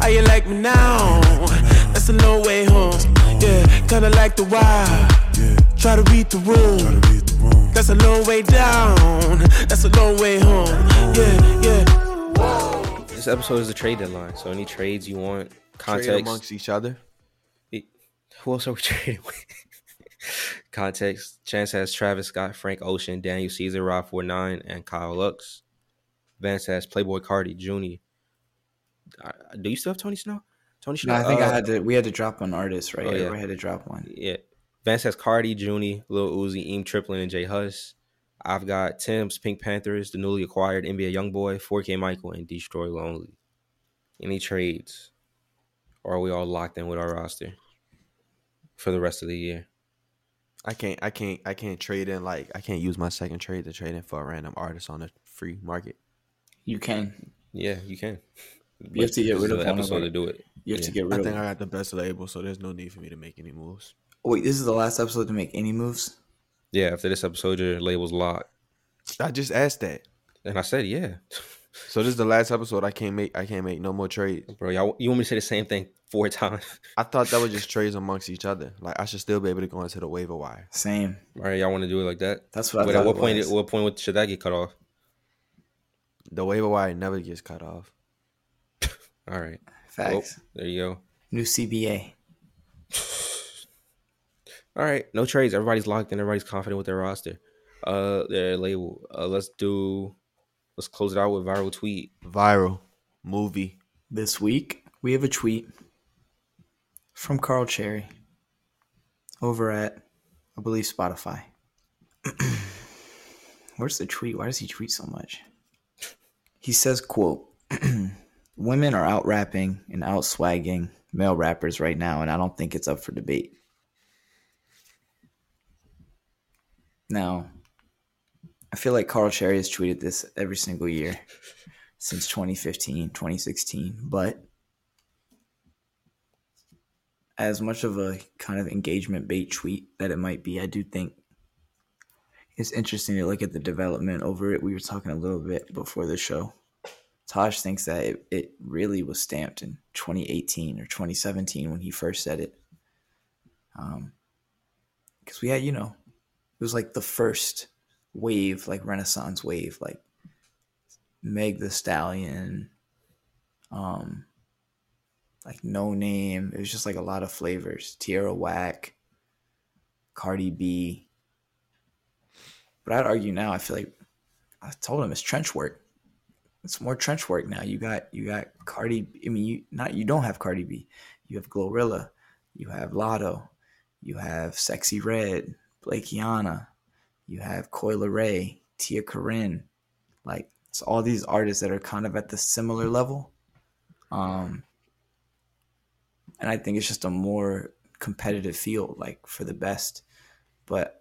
How you like me now? That's a long way home. Yeah, kinda like the wild. Try to beat the room. That's a long way down. That's a long way home. Yeah, yeah. This episode is the trade deadline, so any trades you want, context trade amongst each other. It, who else are we trading with? Context: Chance has Travis Scott, Frank Ocean, Daniel Caesar, Rob 49, and Kyle Lux. Vance has Playboi Carti, Jr. Uh, do you still have Tony Snow? Tony Snow. No, I think I uh, had to. We had to drop an artist, right? Oh, yeah. We had to drop one. Yeah. Vance has Carti, Junie, Lil Uzi, Eam Triplin, and J Hus. I've got Tems Pink Panthers, the newly acquired NBA Youngboy, 4kmicheal, and Destroy Lonely. Any trades? Or are we all locked in with our roster for the rest of the year? I can't. I can't. I can't trade in like I can't use my second trade to trade in for a random artist on the free market. You can. Yeah, you can. You have to get rid of the one of episode to do it. You have to Yeah. get I rid of. think I got the best label, so there's no need for me to make any moves. Oh, wait, this is the last episode to make any moves. Yeah, after this episode, your label's locked. I just asked that. And I said, yeah. So this is the last episode. I can't make. I can't make no more trades. Bro, y'all, you want me to say the same thing four times? I thought that was just trades amongst each other. Like I should still be able to go into the waiver wire. Same. All right, y'all want to do it like that? That's what I But thought at what it point? was. What point should that get cut off? The waiver wire never gets cut off. All right. Facts. Well, there you go. New CBA. All right, no trades. Everybody's locked in. Everybody's confident with their roster. Uh, their label. Uh, let's do. Let's close it out with viral tweet. Viral movie. This week we have a tweet from Carl Cherry over at I believe Spotify. Where's the tweet? Why does he tweet so much? He says, quote, Women are out rapping and out swagging male rappers right now, and I don't think it's up for debate. Now, I feel like Carl Cherry has tweeted this every single year since 2015, 2016, but as much of a kind of engagement bait tweet that it might be, I do think it's interesting to look at the development over it. We were talking a little bit before the show. Tosh thinks that it, it really was stamped in 2018 or 2017 when he first said it. Um, because we had, you know, it was like the first wave, like Renaissance wave, like Meg the Stallion, um, like Noname. It was just like a lot of flavors. Tierra Whack, Cardi B. But I'd argue now. I feel like I told him it's trench work. It's more trench work now. You got you got Cardi. I mean, you not you don't have Cardi B. You have Glorilla. You have Latto. You have Sexyy Red, Blakeana. You have Coi Leray, Tia Corine. Like it's all these artists that are kind of at the similar level. Um, and I think it's just a more competitive field, like for the best. But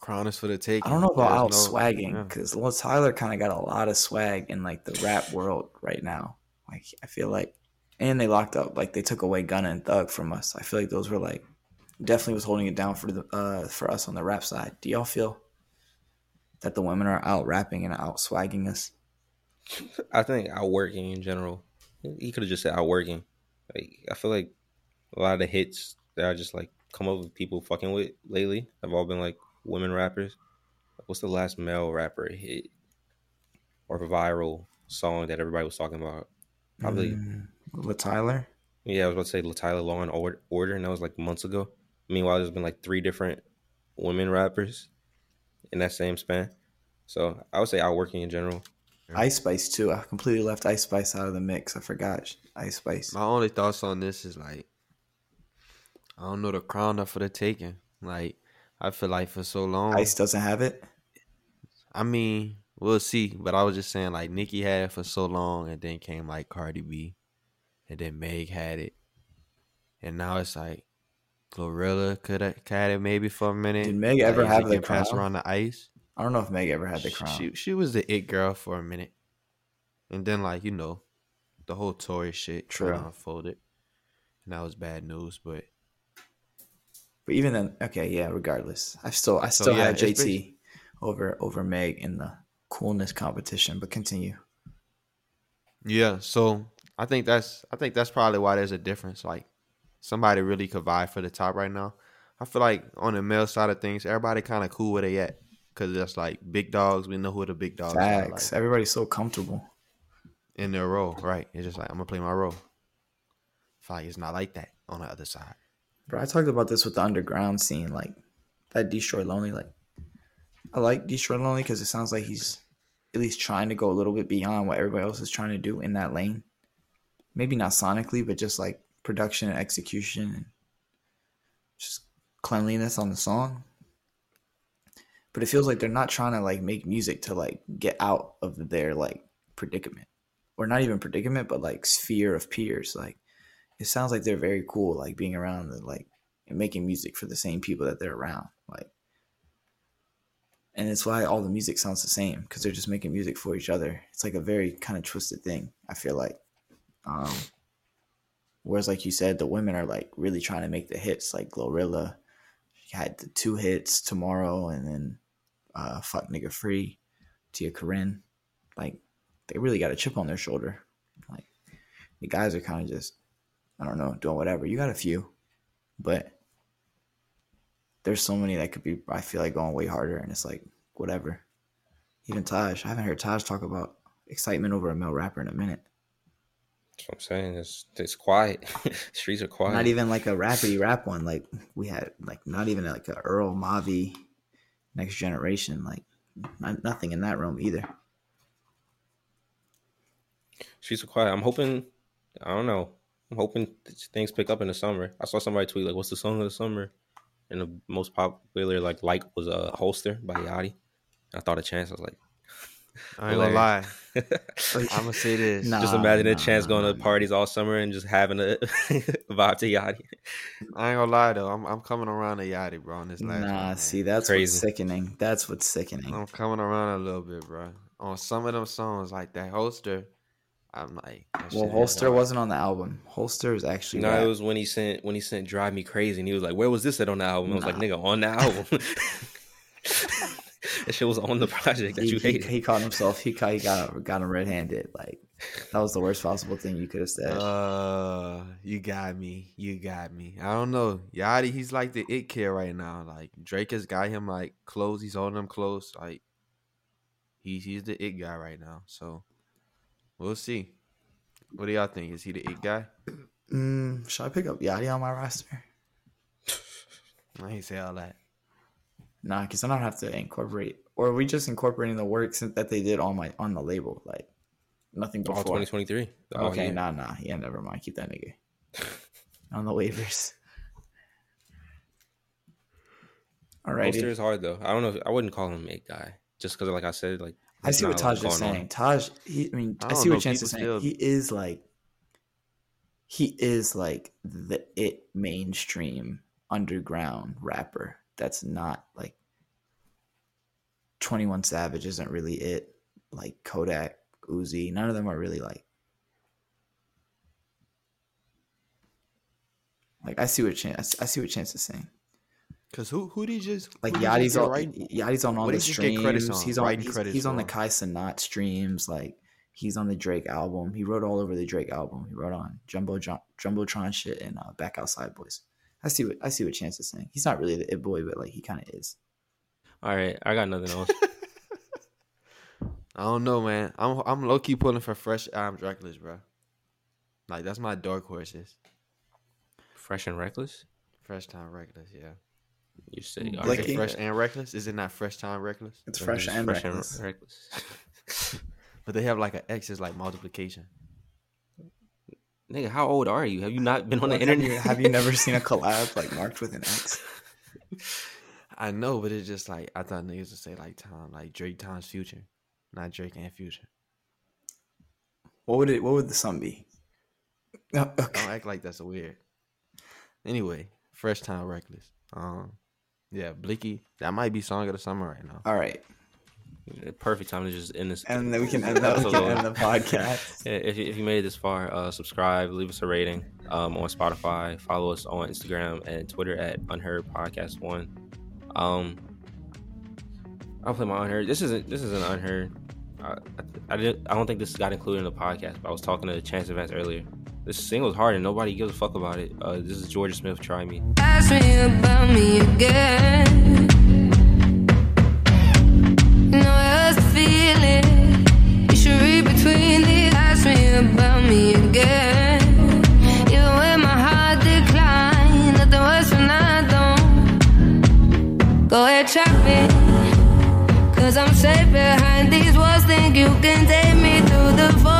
crown is for the taking. I don't know about There's out no- swagging yeah. because Lil Tyler kind of got a lot of swag in like the rap world right now. Like I feel like, and they locked up like they took away Gunna and Thug from us. I feel like those were like definitely was holding it down for the uh for us on the rap side. Do y'all feel that the women are out rapping and out swagging us? I think outworking in general. He could have just said outworking. Like I feel like a lot of the hits that I just like come up with people fucking with lately have all been like women rappers. What's the last male rapper hit or viral song that everybody was talking about? Probably Mm, Lil Tyler. yeah. I was about to say La Tyler Law and Or- Order, and that was like months ago. Meanwhile, there's been like three different women rappers in that same span. So I would say outworking in general. Ice Spice too. I completely left Ice Spice out of the mix. I forgot Ice Spice. My only thoughts on this is like, I don't know the crown up for the taking. Like, I feel like for so long, Ice doesn't have it. I mean, we'll see. But I was just saying, like, Nicki had it for so long, and then came like Cardi B, and then Meg had it, and now it's like Glorilla could have had it maybe for a minute. Did Meg ever if have the can pass crown? around the ice? I don't know if Meg ever had the crown. She she was the it girl for a minute, and then like you know, the whole Tory shit. True. unfolded, and that was bad news. But But even then, okay, yeah. Regardless, I still I So, still yeah, had JT basi- over over Meg in the coolness competition. But continue. yeah, so I think that's I think that's probably why there's a difference. Like somebody really could vie for the top right now. I feel like on the male side of things, everybody kind of cool where they at because that's like big dogs. We know who the big dogs Facts. are. Like, Everybody's so comfortable. in their role, right? It's just like I'm gonna play my role. I like it's not like that on the other side. Bro, I talked about this with the underground scene, like that Destroy Lonely. Like, I like Destroy Lonely because it sounds like he's at least trying to go a little bit beyond what everybody else is trying to do in that lane. Maybe not sonically, but just like production and execution and just cleanliness on the song. But it feels like they're not trying to like make music to like get out of their like predicament, or not even predicament, but like sphere of peers. Like it sounds like they're very cool, like being around the like and making music for the same people that they're around, like. And it's why all the music sounds the same because they're just making music for each other. It's like a very kind of twisted thing. I feel like, um, whereas like you said, the women are like really trying to make the hits. Like Glorilla, she had the two hits tomorrow, and then uh, "Fuck Nigga Free," Tia Corine. Like they really got a chip on their shoulder. Like the guys are kind of just I don't know, doing whatever. You got a few, but there's so many that could be. I feel like going way harder, and it's like whatever. Even Taj, I haven't heard Taj talk about excitement over a male rapper in a minute. That's what I'm saying. It's it's quiet. Streets are quiet. Not even like a rapidy rap one. Like we had, like not even like a Earl Mavi, Next Generation. Like not, nothing in that room either. Streets are quiet. I'm hoping. I don't know. I'm hoping things pick up in the summer. I saw somebody tweet like, "What's the song of the summer?" And the most popular like like was a uh, holster by Yachty. And I thought a chance. I was like, I ain't gonna lie. I'm gonna say this. Nah. just imagine a nah, chance going nah, to nah. parties all summer and just having a vibe to Yachty. I ain't gonna lie though. I'm I'm coming around to Yachty, bro. On this last Nah, man. see, that's Crazy. what's sickening. That's what's sickening. I'm coming around a little bit, bro. On some of them songs, like that holster, I'm like, that Well, Holster hard. wasn't on the album. Holster is actually No, rap. it was when he sent when he sent "Drive Me Crazy" and he was like, "Where was this at on the album?" I was like, "Nigga, on the album." that shit was on the project that he, you he, hated. he caught himself. He caught, he got got him red handed. Like that was the worst possible thing you could have said. Uh, you got me. You got me. I don't know. Yachty, he's like the it kid right now. Like Drake has got him like close. He's holding him close. Like he's he's the it guy right now. So we'll see. What do y'all think? Is he the it guy? Mm, should I pick up Yachty on my roster? I ain't say all that. Nah, because I don't have to incorporate. Or are we just incorporating the works that they did on my on the label? Like nothing before. All 2023. Oh, okay, yeah. nah, nah. Yeah, never mind. Keep that nigga on the waivers. Alrighty. Holster is hard though. I don't know. If, I wouldn't call him a guy just because, like I said, like I see what Taj not a lot is going on. saying. Taj, he, I mean, I I, see what Chance is saying. still- He is like, he is like the it mainstream underground rapper. That's not like Twenty One Savage isn't really it. Like Kodak, Uzi, none of them are really like. Like I see what Chance, I see what Chance is saying. Cause who who did he just Like who did he Yachty's on, right? Yachty's on all what the did he just get credits streams. on? He's on Writing he's, credits he's on the for? Kai Cenat streams. Like he's on the Drake album. He wrote all over the Drake album. He wrote on Jumbo Jum- Jumbotron shit and uh, Back Outside Boys. I see what I see what Chance is saying. He's not really the it boy, but like he kind of is. All right, I got nothing else. I don't know, man. I'm I'm low key pulling for fresh album Dracula's, bro. Like that's my dark horses. Fresh and reckless. Fresh time reckless, yeah. You say Blicky. all Is it Blicky. fresh and reckless? Is it not fresh time reckless? It's Or fresh and fresh reckless. reckless. But they have like an X is like multiplication. Nigga, how old are you? Have you not been on the internet? you, have you never seen a collab like marked with an X? I know, but it's just like I thought niggas would say like time, like Drake times future, not Drake and future. What would it? What would the sum be? Oh, Don't act like that's weird. Anyway, fresh time reckless. Um, yeah, Blicky. That might be song of the summer right now. All right, Perfect time to just end this. and then we can end, the, we can end the podcast. If you, if you made it this far, uh, subscribe, leave us a rating um, on Spotify, follow us on Instagram and Twitter at Unheard Podcast One. Um, I'll play my Unheard. This isn't this isn't Unheard. I, I, I didn't. I don't think this got included in the podcast. But I was talking to Chance Events earlier, this single's hard and nobody gives a fuck about it. Uh, this is Jorja Smith, Try Me. Ask me about me again. No feeling. You should read between the. Me about me again. Go ahead, trap me. Cause I'm safe behind these walls. Think you can take me through the void.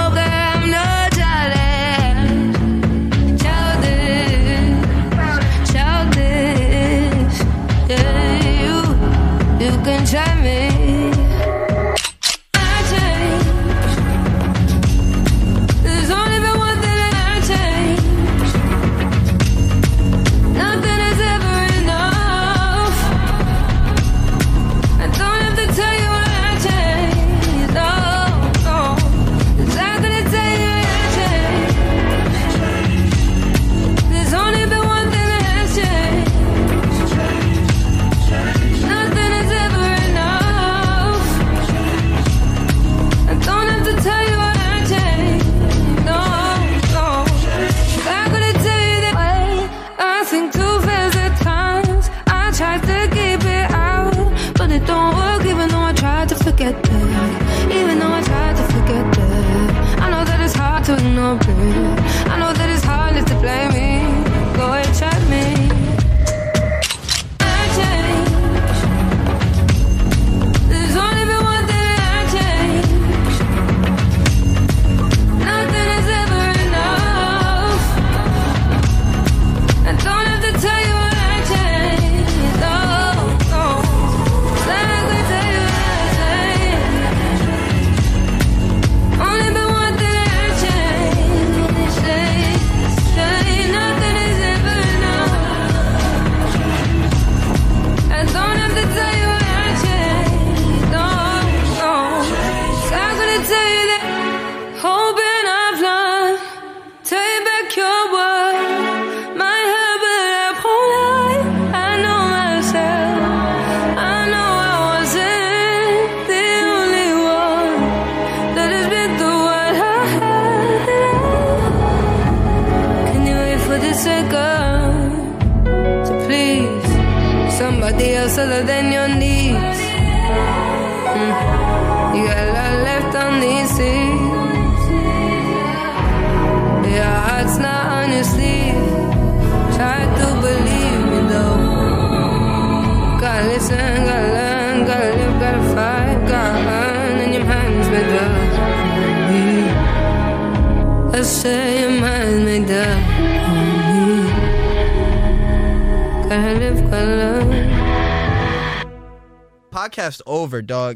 left over, dog.